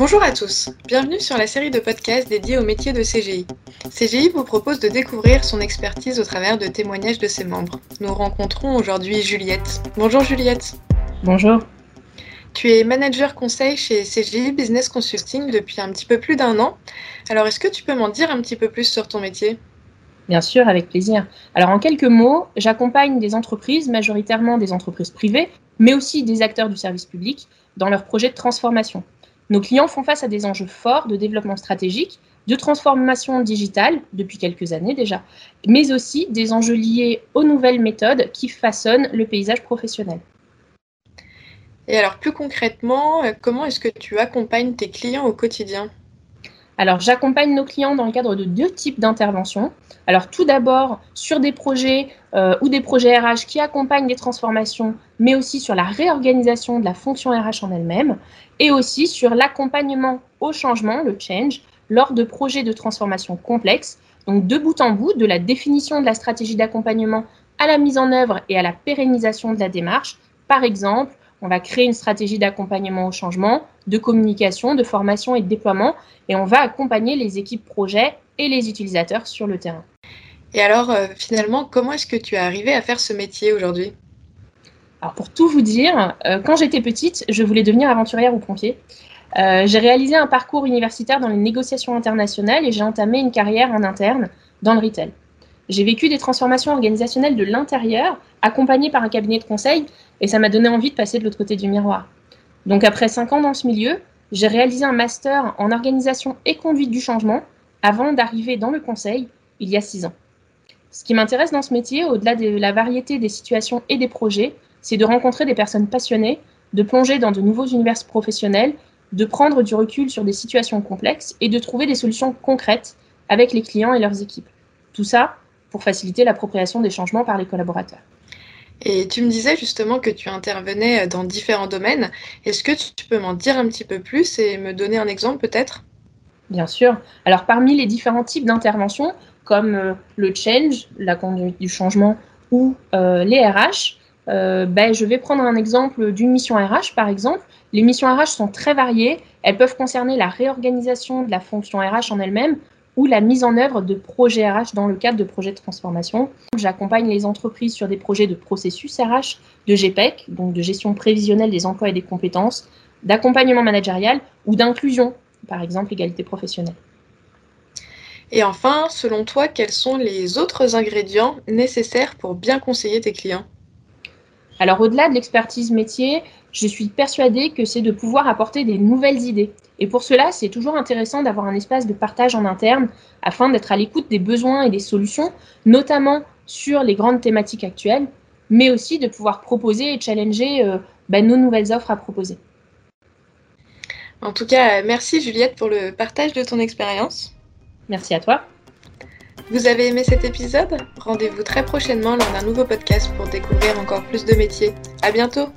Bonjour à tous, bienvenue sur la série de podcasts dédiée au métier de CGI. CGI vous propose de découvrir son expertise au travers de témoignages de ses membres. Nous rencontrons aujourd'hui Juliette. Bonjour Juliette. Bonjour. Tu es manager conseil chez CGI Business Consulting depuis un petit peu plus d'un an. Alors est-ce que tu peux m'en dire un petit peu plus sur ton métier? Bien sûr, avec plaisir. Alors en quelques mots, j'accompagne des entreprises, majoritairement des entreprises privées, mais aussi des acteurs du service public, dans leurs projets de transformation. Nos clients font face à des enjeux forts de développement stratégique, de transformation digitale, depuis quelques années déjà, mais aussi des enjeux liés aux nouvelles méthodes qui façonnent le paysage professionnel. Et alors plus concrètement, euh, comment est-ce que tu accompagnes tes clients au quotidien? Alors, j'accompagne nos clients dans le cadre de deux types d'interventions. Alors, tout d'abord, sur des projets euh, ou des projets RH qui accompagnent des transformations, mais aussi sur la réorganisation de la fonction RH en elle-même, et aussi sur l'accompagnement au changement, le change, lors de projets de transformation complexes, donc de bout en bout, de la définition de la stratégie d'accompagnement à la mise en œuvre et à la pérennisation de la démarche. Par exemple, on va créer une stratégie d'accompagnement au changement, de communication, de formation et de déploiement, et on va accompagner les équipes projets et les utilisateurs sur le terrain. Et alors, euh, finalement, comment est-ce que tu es arrivé à faire ce métier aujourd'hui? Alors, pour tout vous dire, euh, quand j'étais petite, je voulais devenir aventurière ou pompier. Euh, j'ai réalisé un parcours universitaire dans les négociations internationales et j'ai entamé une carrière en interne dans le retail. J'ai vécu des transformations organisationnelles de l'intérieur, accompagnées par un cabinet de conseil, et ça m'a donné envie de passer de l'autre côté du miroir. Donc après cinq ans dans ce milieu, j'ai réalisé un master en organisation et conduite du changement avant d'arriver dans le conseil il y a six ans. Ce qui m'intéresse dans ce métier, au-delà de la variété des situations et des projets, c'est de rencontrer des personnes passionnées, de plonger dans de nouveaux univers professionnels, de prendre du recul sur des situations complexes et de trouver des solutions concrètes avec les clients et leurs équipes. Tout ça pour faciliter l'appropriation des changements par les collaborateurs. Et tu me disais justement que tu intervenais dans différents domaines. Est-ce que tu peux m'en dire un petit peu plus et me donner un exemple peut-être? Bien sûr. Alors parmi les différents types d'interventions, comme euh, le change, la conduite du changement ou euh, les RH, euh, ben, je vais prendre un exemple d'une mission RH par exemple. Les missions RH sont très variées. Elles peuvent concerner la réorganisation de la fonction RH en elle-même, ou la mise en œuvre de projets RH dans le cadre de projets de transformation. J'accompagne les entreprises sur des projets de processus RH, de GPEC, donc de gestion prévisionnelle des emplois et des compétences, d'accompagnement managérial ou d'inclusion, par exemple égalité professionnelle. Et enfin, selon toi, quels sont les autres ingrédients nécessaires pour bien conseiller tes clients? Alors au-delà de l'expertise métier, je suis persuadée que c'est de pouvoir apporter des nouvelles idées. Et pour cela, c'est toujours intéressant d'avoir un espace de partage en interne afin d'être à l'écoute des besoins et des solutions, notamment sur les grandes thématiques actuelles, mais aussi de pouvoir proposer et challenger euh, bah, nos nouvelles offres à proposer. En tout cas, merci Juliette pour le partage de ton expérience. Merci à toi. Vous avez aimé cet épisode? Rendez-vous très prochainement lors d'un nouveau podcast pour découvrir encore plus de métiers. À bientôt